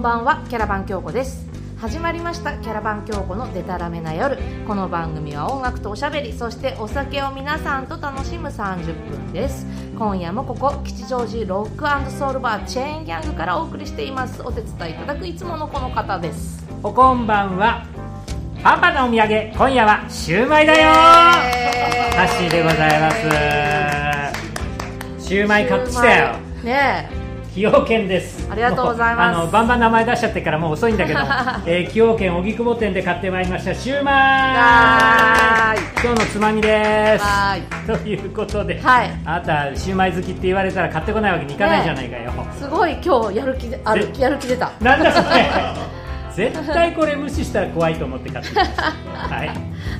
んばんはキャラバン京子です。始まりましたキャラバン京子のデタラメな夜。この番組は音楽とおしゃべりそしてお酒を皆さんと楽しむ30分です。今夜もここ吉祥寺ロックソウルバーチェーンギャングからお送りしています。お手伝いいただくいつものこの方です。おこんばんはパパのお土産今夜はシューマイだよ。ハッシーでございます。シューマイ買ってきたよ。ね崎陽軒です。ありがとうございます。もあのバンバン名前出しちゃってからもう遅いんだけど、えー、崎陽軒荻窪店で買ってまいりました。シューマイ。今日のつまみです。ということで、はい。あなたシューマイ好きって言われたら買ってこないわけにいかないじゃないかよ、すごい今日やる気であるぜやる気出た。なんだそれ。絶対これ無視したら怖いと思って買ってきました。はい。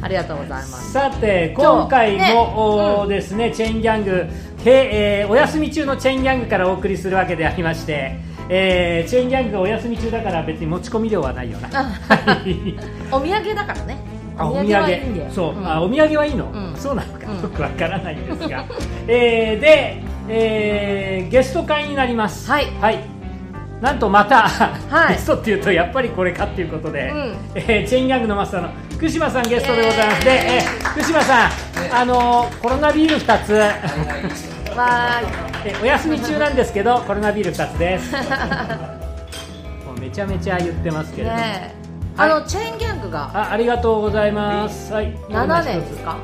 ありがとうございます。さて今回も、ねおうんですねチェーンギャング、へえーお休み中のチェーンギャングからお送りするわけでありまして、えーチェーンギャングがお休み中だから別に持ち込み料はないよな。はい。お土産だからね。あお土産はいいんだよ。そう、ん。あお土産はいいの、うん。そうなのか、うん。よくわからないんですが、えーで、えーゲスト会になります。はいなんとまた、はい。ゲストっていうとやっぱりこれかっていうことで、うん。えーチェーンギャングのマスターの福島さんゲストでございます。で、えー福島さん、あのコロナビール2つ、わえお休み中なんですけどコロナビール2つです。もうめちゃめちゃ言ってますけれどあのチェーンギャングが。あありがとうございます、はい、7年ですか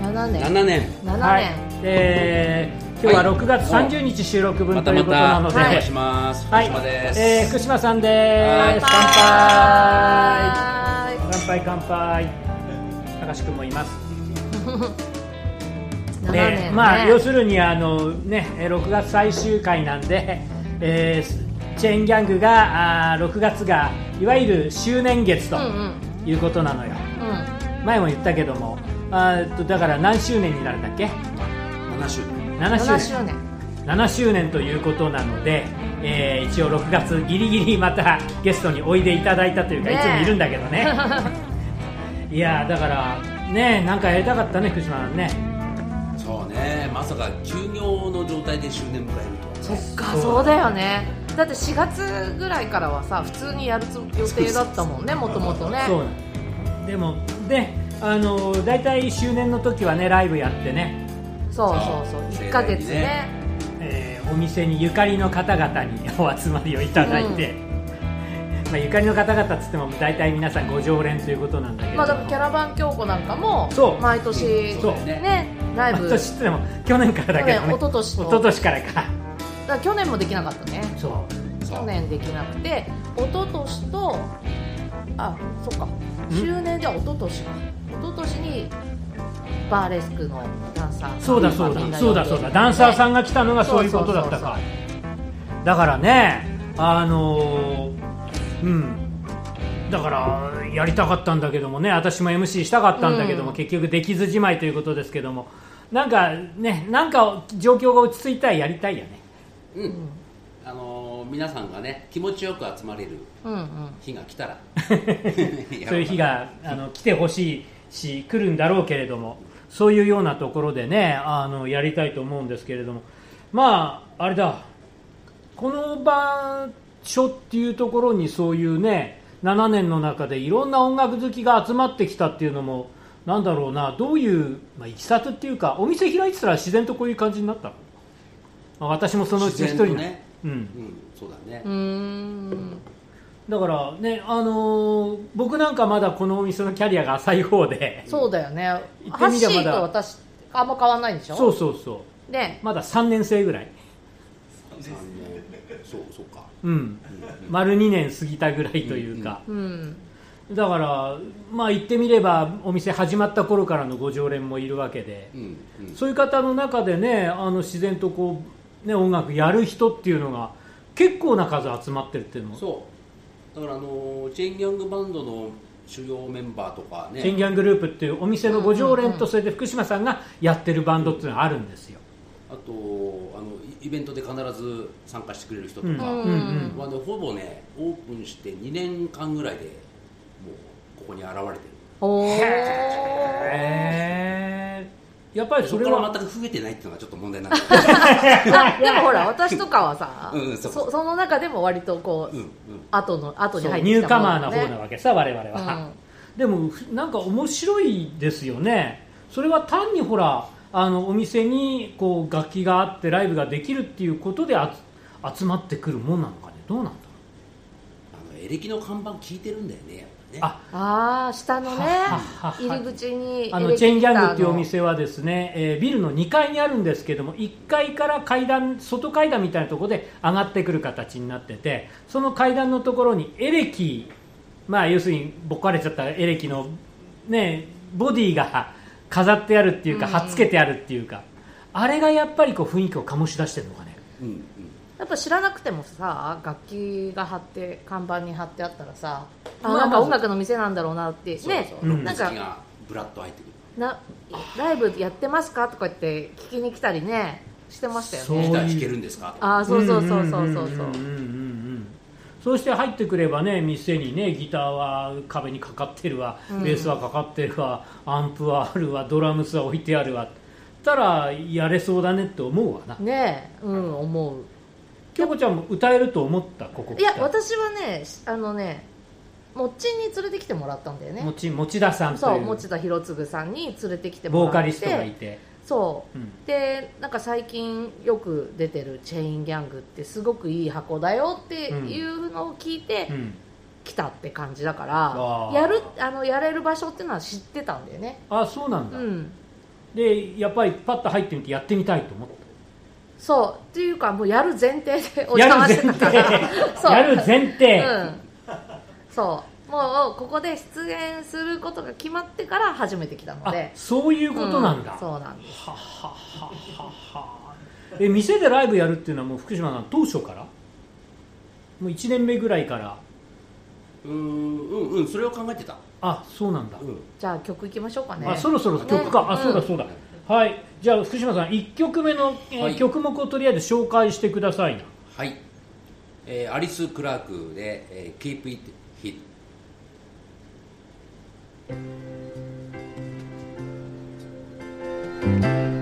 ？7年。7年。7はい。年、えー今日ははい。6月30日収録分またまということなたので、お願いします、はい。福島です、えー福島さんです。乾は杯。乾杯乾杯。高橋君もいます。7年、ね。まあ要するにあのねえー6月最終回なんで、えーチェーンギャングがあー6月がいわゆる周年月とうんうん。いうことなのよ、うん。前も言ったけどもあーえっとだから何周年になるんだっけ？7周年7 7周年。周年。7周年ということなので、えー一応6月ギリギリまたゲストにおいでいただいたというか、ねいつもいるんだけどね。いやーだからねなんかやりたかったね福島さんね。そうね。まさか休業の状態で周年迎えるとはそっかそう。だよね。だって4月ぐらいからはさ普通にやるつ予定だったもんねもともとね。そう。でもねあの大体周年の時はねライブやってね、そうそうそう。そう1ヶ月ね。ねえーお店にゆかりの方々にお集まりをいただいて、まあ、ゆかりの方々っつっても大体皆さんご常連ということなんだけど。まあでもキャラバン京子なんかもそう。毎年そう。ねライブ。毎年っても去年からだけどね。去年一昨年と一昨年からか。だ去年もできなかったね。そう。そう。去年できなくて一昨年とあそっか。周年じゃ一昨年か。一昨年にバーレスクのダンサーそうだそうだそうだそうだ。ダンサーさんが来たのがそういうことだったか。だからねあのーうん。だからやりたかったんだけどもね私も MC したかったんだけども、うん。結局できずじまいということですけども。なんかねなんか状況が落ち着いたらやりたいよね。うん、あのー皆さんがね気持ちよく集まれるうんうん。日が来たら。そういう日があの来てほしいし来るんだろうけれどもそういうようなところでねあのやりたいと思うんですけれども。まああれだ。この場所っていうところにそういうね7年の中でいろんな音楽好きが集まってきたっていうのもなんだろうな。どういう、まあ、いきさつっていうかお店開いてたら自然とこういう感じになったの、まあ、私もそのうちの一人ね。うん。うんそうだね。うーんだからね、あのー僕なんかまだこのお店のキャリアが浅い方で、そうだよね。言ってみればまだと私あんま変わんないんでしょ？そうそうそう、ね。まだ3年生ぐらい、3年そうそうか。うん、丸2年過ぎたぐらいというか、うんだから、まあ言ってみれば、お店始まった頃からのご常連もいるわけで、うんうん。そういう方の中でね、あの自然とこう、ね、音楽やる人っていうのが、結構な数集まってるっていうのも、そうだからあのーチェーンギャングバンドの主要メンバーとかね。チェーンギャングループっていうお店のご常連と、それで福島さんがやってるバンドっていうのがあるんですよ。あとあのイベントで必ず参加してくれる人とか、はね、ほぼねオープンして2年間ぐらいでもうここに現れてる。へやっぱりそれは全く増えてないっていうのがちょっと問題なんであ でもほら 私とかはさうんうんそその中でも割とこう、うんうん。後の後に入ってニューカマーな方なわけさ我々は、でもふなんか面白いですよね。それは単にほらあのお店にこう楽器があってライブができるっていうことで集まってくるもんなのかね。どうなんだろあのエレキの看板聞いてるんだよねね。あ。ああ下のね入り口にうあのチェーンギャングっていうお店はですね、えービルの2階にあるんですけども1階から階段外階段みたいなところで上がってくる形になっててその階段のところにエレキまあ要するにぼっかれちゃったエレキのねボディが飾ってあるっていうかうん。貼っつけてあるっていうか、あれがやっぱりこう雰囲気を醸し出してるのかね。うんうんやっぱ知らなくてもさ楽器が貼って看板に貼ってあったらさあ、まあなんか音楽の店なんだろうなってそうねそう。ロうん。ック好きがブラッと入ってくる。なライブやってますかとか言って聞きに来たりねしてましたよそうねギター弾けるんですか？ああそうそうそうそうそうそう。うんうんうんうんうん。そうして入ってくればね店にねギターは壁にかかってるわ、うん。ベースはかかってるわ。アンプはあるわ。ドラムスは置いてあるわ。たらやれそうだねって思うわな。ねえうん思う京子ちゃんも歌えると思った？ここいや私はねあのねもっちんに連れてきてもらったんだよね。持ち持田さんとそういう持田博次さんに連れてきてもらって。ボーカリストがいて、そう。うん。でなんか最近よく出てるチェインギャングってすごくいい箱だよっていうのを聞いてうん。来たって感じだからやるあのやれる場所っていうのは知ってたんだよね。あそうなんだ、うん。でやっぱりパッと入ってみてやってみたいと思っそう。っていうかもうやる前提でお邪魔る前してたから。そう。提やる前提、うん。そう。もうここで出演することが決まってから初めて来たのあでそういうことなんだ、うそうなんです。ははははは。え店でライブやるっていうのはもう福島さん当初から？もう1年目ぐらいから。うーんうんうんそれを考えてた。あそうなんだ、うんじゃあ曲いきましょうかね。あそろそろ曲か、ねあそうだそうだ、はいじゃあ福島さん1曲目の、えーはい。曲目をとりあえず紹介してくださいな。はい、えーアリス・クラークで、えー Keep It Hid Deep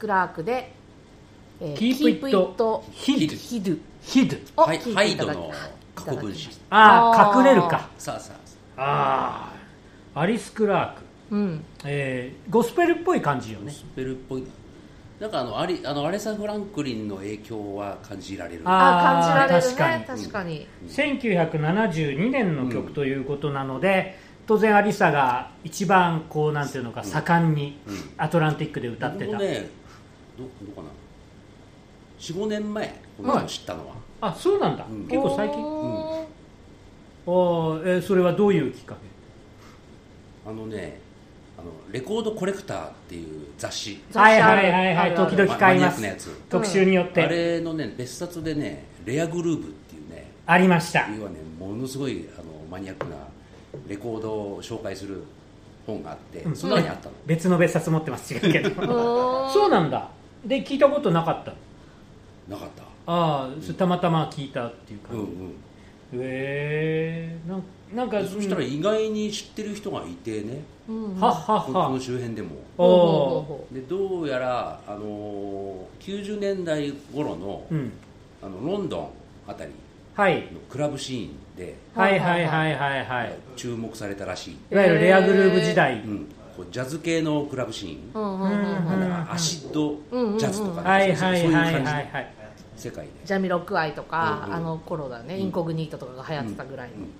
クラークで「えー Keep It Hid Hid Hid ヒドをハイ聞ハイドのいていただき過去分子ああ隠れるか。さあさあ。ああアリス・クラーク、うん。えーゴスペルっぽい感じよね。スペルっぽい。なんかあのアリあのアレサ・フランクリンの影響は感じられる。ああ感じられる確かに。ね確かに。1972年の曲ということなので、当然アリサが一番こうなんていうのか盛んにうん。アトランティックで歌ってた、僕もねどどこかな45年前この人を知ったのは、あそうなんだ、うん。結構最近。おー。おーえーそれはどういうきっかけ？あのねあのレコードコレクターっていう雑誌。はいはいはいはい。時々買います。マニアックなやつ。特集によって。あれのね別冊でねレアグルーブっていうねありました。要はねものすごいあのマニアックなレコードを紹介する本があって、うん。その中にあったの、別の別冊持ってます。違うけど。そうなんだで聞いたことなかった。なかった？ああそれたまたま聞いたっていううんう感じ、ん。へえ。なんなんかそしたら意外に知ってる人がいてね。うんはっはっここのは周辺でも。おおほでどうやら、あのー90年代頃の,、ーうん。あのロンドンあたりはい。のクラブシーンではいはいはいはいはい。注目されたらしい、いわゆるレアグルーブ時代、うん、こうジャズ系のクラブシーン、うんうんうんうん。うんなんだアシッドジャズとか、はいそうはいはいはい。そういう感じい世界で。ジャミロックアイとか、うんうん。あの頃だね、うん。インコグニートとかが流行ってたぐらいの、うん。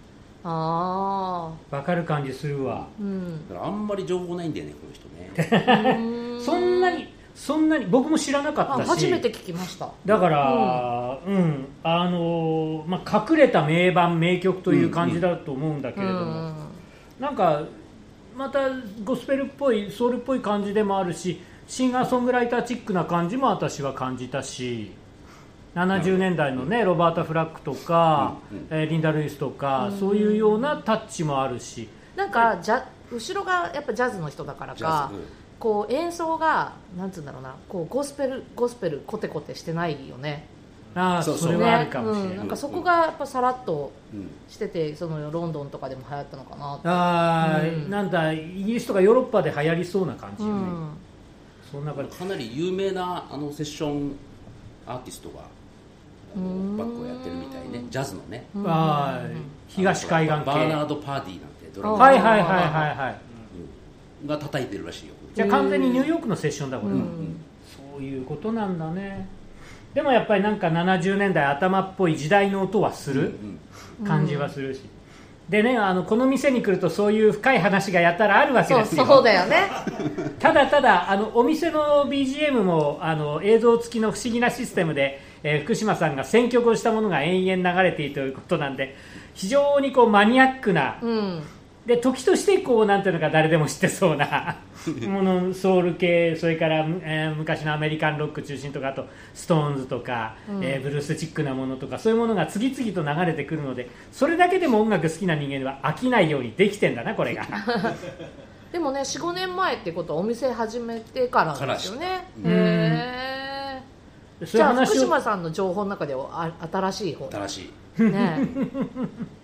あわかる感じするわ。あうん。だからあんまり情報ないんだよねこの人ね。そんなにそんなに僕も知らなかあったし。初めて聞きました。だからうん、あのーまあ、隠れた名盤名曲という感じだと思うんだけれども、うん。なんかまたゴスペルっぽいソウルっぽい感じでもあるしシンガーソングライターチックな感じも私は感じたし70年代のねロバータ・フラックとか、うんうん。えーリンダ・ルイスとか、そういうようなタッチもあるし。なんかじゃ後ろがやっぱジャズの人だからかこう演奏がなんつうんだろうなこうゴスペルゴスペルコテコテしてないよねああそうそう。それはあるかもしれない、うん、なんかそこがやっぱさらっとうん。しててそのロンドンとかでも流行ったのかなああ、うん。なんだイギリスとかヨーロッパで流行りそうな感じよね、うん。そんな感じ。かなり有名なあのセッションアーティストがバックをやってるみたいね。ジャズのね。ああ東海岸系。バーナード・パーティーなんてドラムはいはいはいはいはいうん。が叩いてるらしいよ。じゃあ完全にニューヨークのセッションだこれ、うん。そういうことなんだねでもやっぱりなんか70年代頭っぽい時代の音はするうん感じはするし、でねあのこの店に来るとそういう深い話がやたらあるわけですよ。そうだよね。ただただあのお店の BGM もあの映像付きの不思議なシステムで、えー福島さんが選曲をしたものが延々流れているということなんで非常にこうマニアックなうんで時としてこうなんていうのか誰でも知ってそうな ものソウル系それから、えー昔のアメリカンロック中心とかあとストーンズとか、えーブルースチックなものとかそういうものが次々と流れてくるのでそれだけでも音楽好きな人間は飽きないようにできてんだなこれが。でもね45年前ってことはお店始めてからなんですよね。へえじゃあ福島さんの情報の中ではあ新しい方。新しい。ね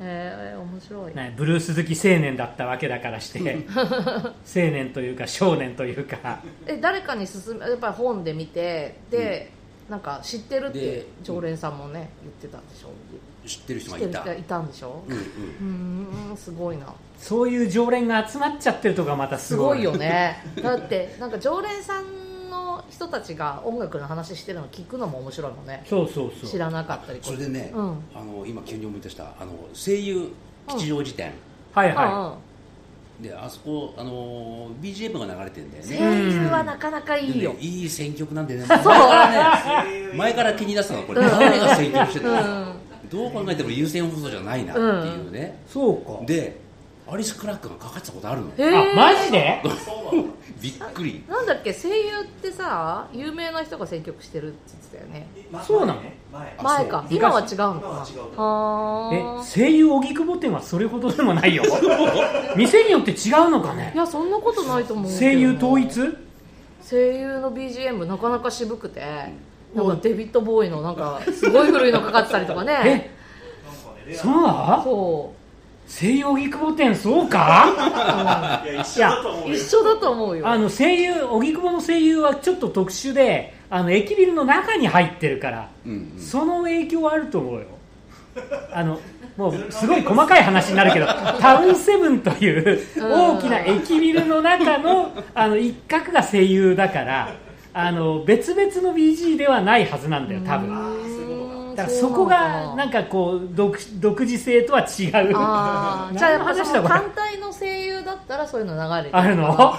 ええー、面白い、ね、ブルース好き青年だったわけだからして 青年というか少年というか。え誰かに勧めやっぱり本で見てで、なんか知ってるってで常連さんもね言ってたんでしょ知ってる人知ってるがいたいたんでしょう。んうん。うーんすごいな。そういう常連が集まっちゃってるとかまたすごい。すごいよね。だってなんか常連さんの人たちが音楽の話してるの聞くのも面白いもんね。そうそうそう。知らなかったり。それでね、うん。あの今急に思い出したあの声優吉祥寺店、はいうんはであそこあの BGM が流れてるんだよ声ね優はなかなかいいよ、でねいい選曲なんでね。前からね前から気になってたのこれ。誰が選曲してたの、どう考えても優先放送じゃないなっていうね、いそうか。でアリス・クラックがかかってたことあるの？あマジで？びっくり。なんだっけ声優ってさ有名な人が選曲してるって言ってたよね。そうなの？前。か。今は違うのか。なえー声優荻窪店はそれほどでもないよ。店によって違うのかね？いやそんなことないと思う声優統一？声優の BGM なかなか渋くてなんかデビッド・ボーイのなんかすごい古いのかかってたりとかね。えそう？そう声優荻窪店そうか？いや一緒だと思うよ。一緒だと思うよ。あの声優荻窪の声優はちょっと特殊であの駅ビルの中に入ってるから、うんうん。その影響はあると思うよ。あのもうすごい細かい話になるけど タウンセブンという大きな駅ビルの中のあの一角が声優だからあの別々の BG ではないはずなんだよ多分。うんだ。からそこがなんかこう独独自性とは違う。じゃあやっぱその単体の声優だったらそういうの流れてるあるの？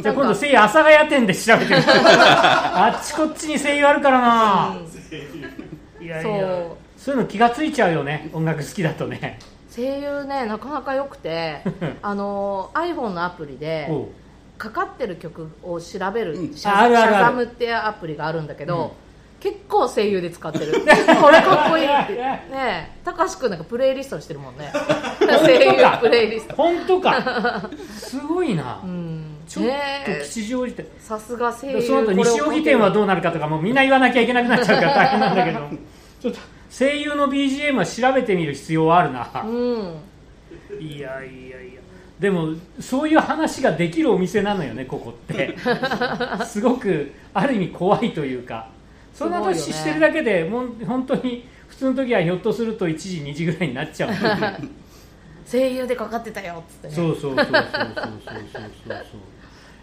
じゃあ今度声優阿佐ヶ谷店で調べてみる あっちこっちに声優あるからな、いやいや。そう。そういうの気がついちゃうよね。音楽好きだとね。声優ねなかなか良くて。あの iPhone のアプリでかかってる曲を調べる、うん。シャあるあるある。シャザムっていうアプリがあるんだけど、結構声優で使ってる。これかっこいいって。ねえ。たかしくんなんかプレイリストにしてるもんね。声優プレイリスト。本当か？すごいな、うん。ちょっと吉祥寺店さすが声優。その後西荻店はどうなるかとかもうみんな言わなきゃいけなくなっちゃうから大変なんだけど。ちょっと声優の BGM は調べてみる必要はあるな、うん。いやいやいや。でもそういう話ができるお店なのよねここって。すごくある意味怖いというかそんな年してるだけでもう本当に普通の時はひょっとすると1時2時ぐらいになっちゃう。声優でかかってたよっつってね。そうそうそうそうそうそうそうそう。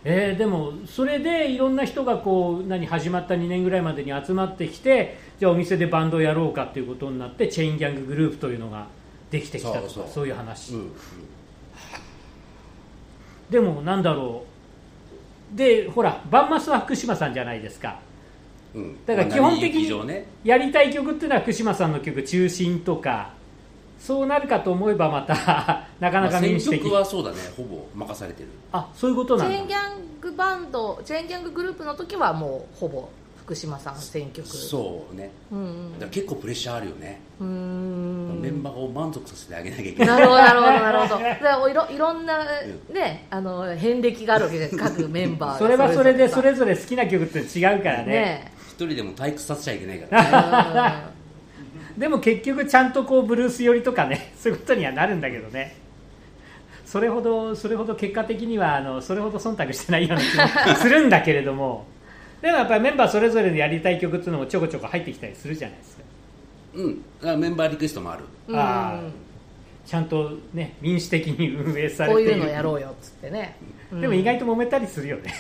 えーでもそれでいろんな人がこう何始まった2年ぐらいまでに集まってきてじゃあお店でバンドをやろうかっていうことになってチェインギャンググループというのができてきたとかそうそう。そういう話、うんうん。でもなんだろう。でほらバンマスは福島さんじゃないですかうん。だから基本的にやりたい曲っていうのは福島さんの曲中心とかそうなるかと思えばまた なかなかまあ選民主的、曲はそうだねほぼ任されてる。あそういうことチなんだ。ェーンギャングバンドチェーンギャンググループの時はもうほぼ福島さん選曲。そうね。う、んだから結構プレッシャーあるよね、うん、メンバーを満足させてあげなきゃいけない。なるほどなるほどなるほど。で いろいろんなねあの遍歴があるわけです各メンバーが。それはそれでそぞれぞれ好きな曲って違うからね。ね一人でも退屈させちゃいけないからね。でも結局ちゃんとこうブルース寄りとかね そういうことにはなるんだけどね。それほどそれほど結果的にはあのそれほど忖度してないような気もするんだけれども。でもやっぱりメンバーそれぞれでやりたい曲っていうのもちょこちょこ入ってきたりするじゃないですか、うん。メンバーリクエストもある。うんあー。ちゃんとね民主的に運営されている。こういうのやろうよっつってね。でも意外と揉めたりするよね。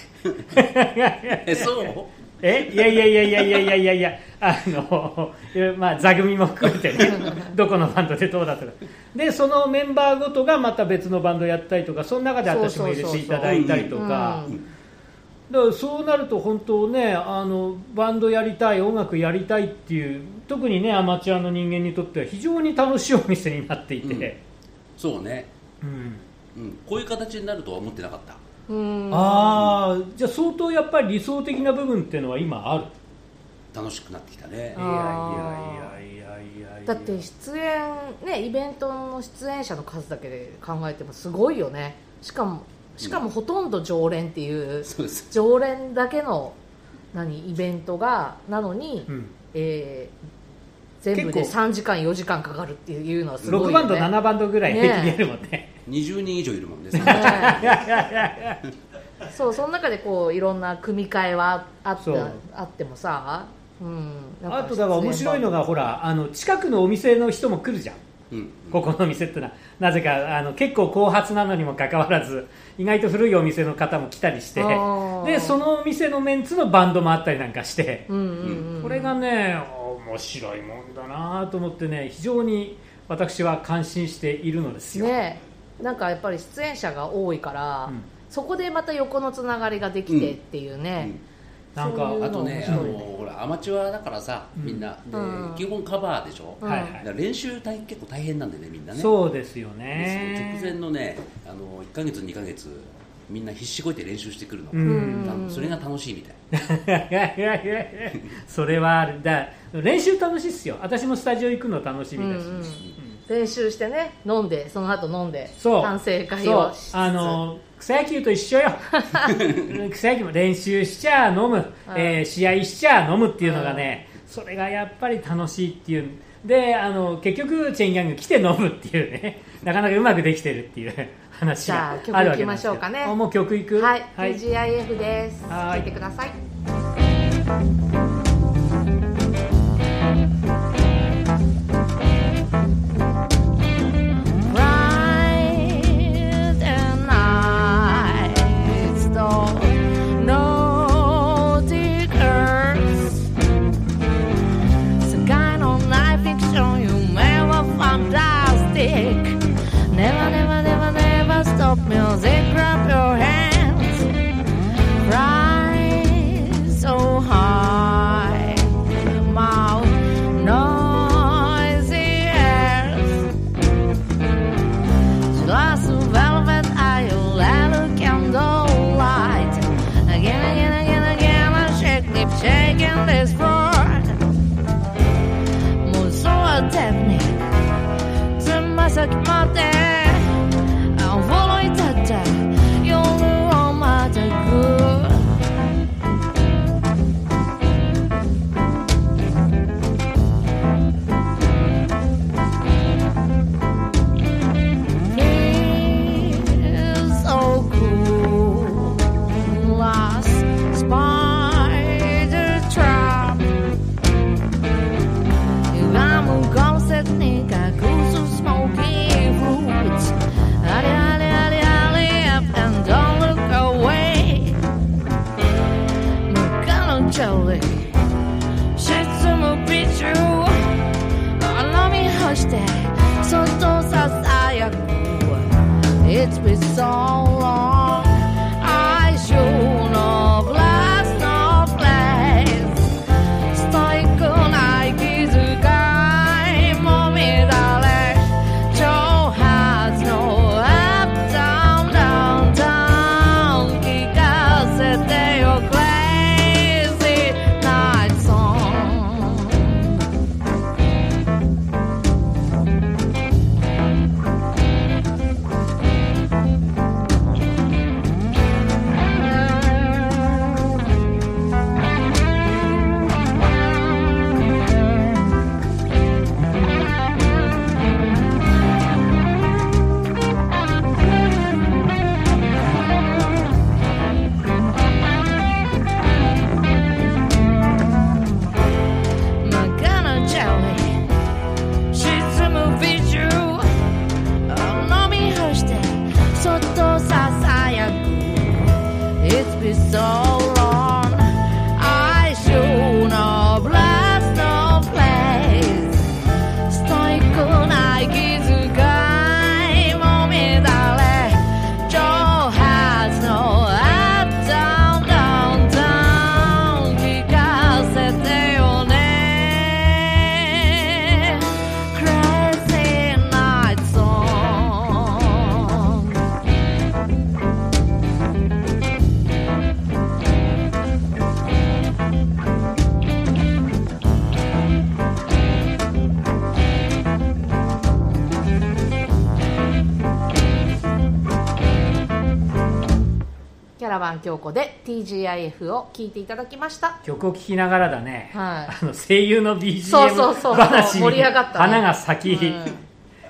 えそう？え？いやいやいやいやいやいやいや。いやあの、まあ、座組も含めてね。どこのバンドでどうだとか。でそのメンバーごとがまた別のバンドやったりとかその中で私も入れていただいたりとか。うん。だからそうなると本当ねあのバンドやりたい音楽やりたいっていう特にねアマチュアの人間にとっては非常に楽しいお店になっていて、そうね、うん。うん、こういう形になるとは思ってなかった。うんああじゃあ相当やっぱり理想的な部分っていうのは今ある？楽しくなってきたね。いやいやいやいやいやいや。だって出演ねイベントの出演者の数だけで考えてもすごいよね。しかもしかもほとんど常連っていうそうです。常連だけの何イベントがなのに、うん。えー全部で結構。3時間4時間かかるっていうのはすごいよ、6ね、バンド7バンドぐらい平気でやるもんね20人以上いるもんねね そうその中でこういろんな組み替えはあっそう。たあってもさ、うん、なんかあとだから面白いのがほらあの近くのお店の人も来るじゃん。うん。ここのお店ってのは。なぜかあの結構後発なのにもかかわらず意外と古いお店の方も来たりして。でそのお店のメンツのバンドもあったりなんかして。うんうんうん、これがね面白いもんだなと思ってね非常に私は感心しているのですよ、ねなんかやっぱり出演者が多いから、うん。そこでまた横のつながりができてっていうね、なんかそういうあとねあのほらアマチュアだからさうん。みんな、でうん。基本カバーでしょ、うん。はいはい。だから練習大結構大変なんでねみんなね。そうですよでね直前のねあの1か月2か月みんな必死こいて練習してくるの、うん。それが楽しいみたい。それはある。だ練習楽しいっすよ。私もスタジオ行くの楽しみだし、うんうん練習してね飲んでその後飲んで反省会をしあの草野球と一緒よ。草野球も練習しちゃ飲む、えー試合しちゃ飲むっていうのがね、それがやっぱり楽しいっていう。であの結局チェーンギャング来て飲むっていうね。なかなかうまくできてるっていう 話じゃがあ曲行きあるわけなんですましょうかね。あもう曲？い。くはい、TGIF です。はい。聞いてください pulp mills. 京子で TGIF を聞いていただきました。曲を聴きながらだね、はい。あの声優のそうそうそ BGM う。話に盛り上がったね。花が咲き、うん。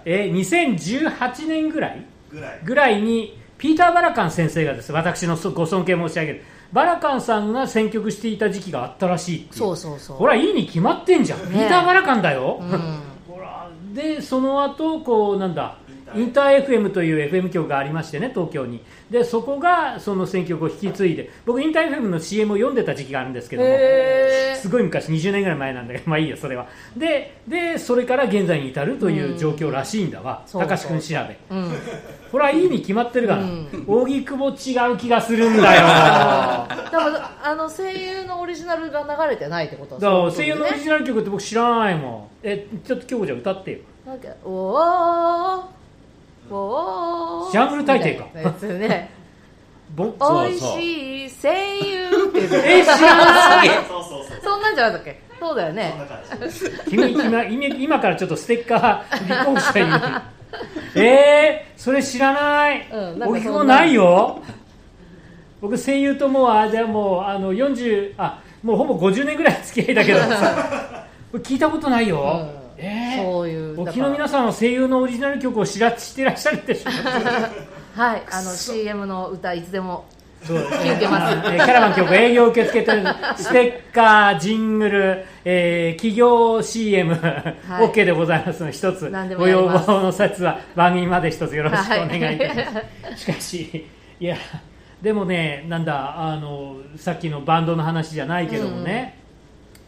えー2018年ぐらい？ぐらい。ぐらいにピーター・バラカン先生がです。私のご尊敬申し上げる。バラカンさんが選曲していた時期があったらしいそうそうそう。ほらいいに決まってんじゃん、ピーター・バラカンだよ、うん。ほら。でその後こうなんだインター FM という FM 局がありましてね東京に。でそこがその選曲を引き継いで僕インター FM の CM を読んでた時期があるんですけどもへすごい昔20年ぐらい前なんだけど まあいいやそれは。ででそれから現在に至るという状況らしいんだわ。そう高橋君調べ。ーうん。これはいいに決まってるからうん。荻窪違う気がするんだよ。多分あの声優のオリジナルが流れてないってことだから声優のオリねジナル曲って僕知らないもん。えちょっと今日じゃあ歌ってよ。なんかおージャングル大帝か。みたいなやつね。ぼんそう美味しい声優ってえ知らない そうそうそう。そんなんじゃなかったっけ？そうだよね。君今今今からちょっとステッカー立候補したい。の にえー、それ知らない。うんなんかそんな。いよ。僕声優ともうあじゃあもうあの40あもうほぼ50年ぐらい付き合いだけど聞いたことないよ、うんえーそういう沖の皆さんは声優のオリジナル曲を知らしてらっしゃるでしょ はいあの CM の歌いつでもそう聞いてます。えーキャラバン局営業受け付けてるステッカー、ジングル、えー企業 CM、い。OK でございますので一つご要望の札は番組まで一つよろしくお願いいたします、は しかしいやでもねなんだあのさっきのバンドの話じゃないけどもね、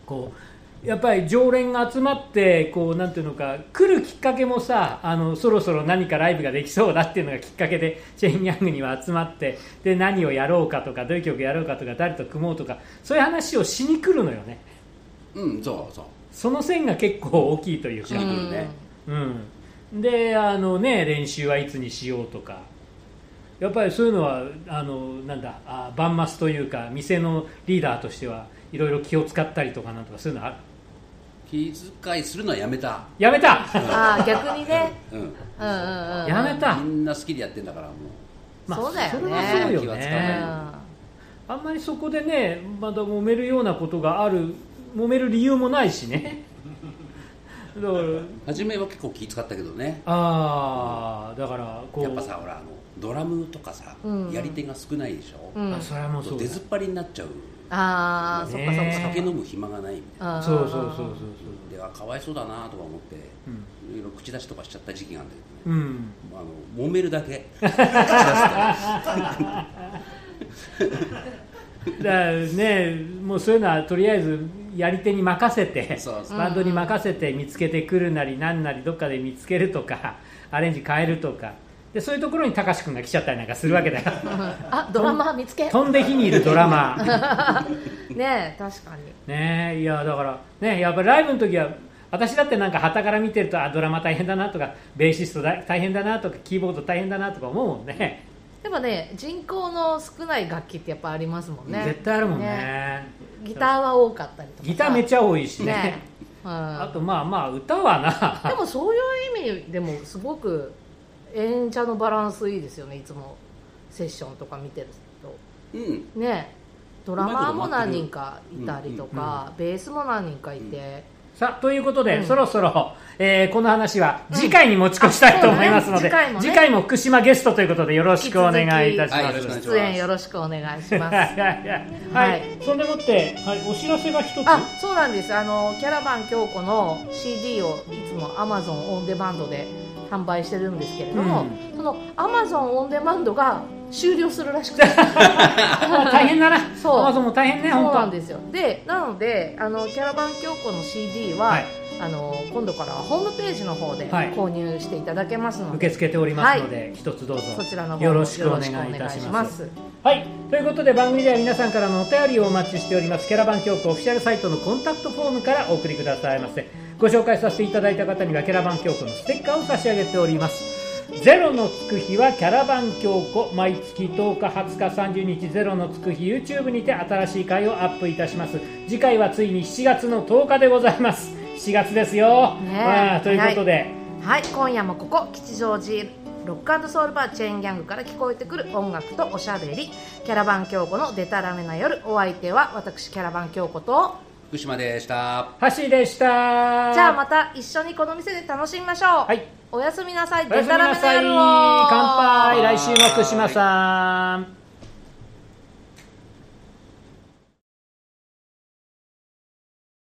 こうやっぱり常連が集まってこうなんていうのか来るきっかけもさあのそろそろ何かライブができそうだっていうのがきっかけで チェンギャングには集まってで何をやろうかとかどういう曲やろうかとか誰と組もうとかそういう話をしに来るのよね。うんそうそう。その線が結構大きいというか。ね、うん、であのね練習はいつにしようとか。やっぱりそういうのはあのなんだあバンマスというか店のリーダーとしてはいろいろ気を使ったりとかなんとかそういうのある気遣いするのはやめた、やめた。ああ逆にね。うん、うん。うんうんやめた。みんな好きでやってんだからもまあそうだよね。それはそうよ気は使わね。ないあんまりそこでねまだ揉めるようなことがある揉める理由もないしね。だから。う初めは結構気使ったけどね。ああだからこう。やっぱさほらあのドラムとかさ、うん。やり手が少ないでしょ、うん。あそれはもうそうだ。出ずっぱりになっちゃうああそっかそっか。ねそっか酒飲む暇がないみたいな。あー。そうそうそうそうそう。ではかわいそうだなとか思ってうん。いろいろ口出しとかしちゃった時期があるんだけどね、うん。あの揉めるだけ。口出すからだからねもうそういうのはとりあえずやり手に任せてそうそう。バンドに任せて見つけてくるなりなんなりどっかで見つけるとかアレンジ変えるとかでそういうところにたかし君が来ちゃったりなんかするわけだよ。あドラマー見つけ？飛んで火にいるドラマ。ー ねえ確かに。ねいやだからねやっぱりライブの時は私だってなんか旗から見てるとあドラマ大変だなとかベーシストだ大変だなとかキーボード大変だなとか思うもんね。やっぱね人口の少ない楽器ってやっぱありますもんね。絶対あるもんね。ギターは多かったりとかさ。ギターめっちゃ多いしね。ねうん。あとまあまあ歌はな。でもそういう意味でもすごく演者のバランスいいですよね。いつもセッションとか見てるとうん。ね。ドラマーも何人かいたりとか、ベースも何人かいて、さあということで、うん。そろそろ、えーこの話は次回に持ち越したいと思いますので、うんね次回もね。次回も福島ゲストということでよろしくお願いいたします。はいよろしくお願いします。出演よろしくお願いします。はい。はい。はい。はいはいそんでもって、はい、お知らせが一つ。あそうなんです。あのキャラバン京子の CD をいつも Amazon オンデマンドで販売してるんですけれども、うその Amazon オンデマンドが終了するらしくて。あ 大変だな。そう。アマゾンも大変ねそう本当なんですよ。でなのであのキャラバン京子の CD は、はい。あの今度からはホームページの方ではい。購入していただけますので、受け付けておりますので、一つどうぞ。そちらの方もよろしくお願いいたします。はい。ということで番組では皆さんからのお便りをお待ちしております。キャラバン教皇オフィシャルサイトのコンタクトフォームからお送りくださいませご紹介させていただいた方にはキャラバン教皇のステッカーを差し上げております。ゼロのつく日はキャラバン教皇毎月10日20日30日ゼロのつく日 YouTube にて新しい回をアップいたします。次回はついに7月の10日でございます。7月ですよ、ねえ。まあということで、はい。今夜もここ吉祥寺ロックソウルバーチェーンギャングから聞こえてくる音楽とおしゃべり。キャラバン京子のデタラメな夜。お相手は私キャラバン京子と福島でした。橋でした。じゃあまた一緒にこの店で楽しみましょう、はい。おやすみなさい。おやすみなさい。デタラメな夜を乾杯。来週も福島さん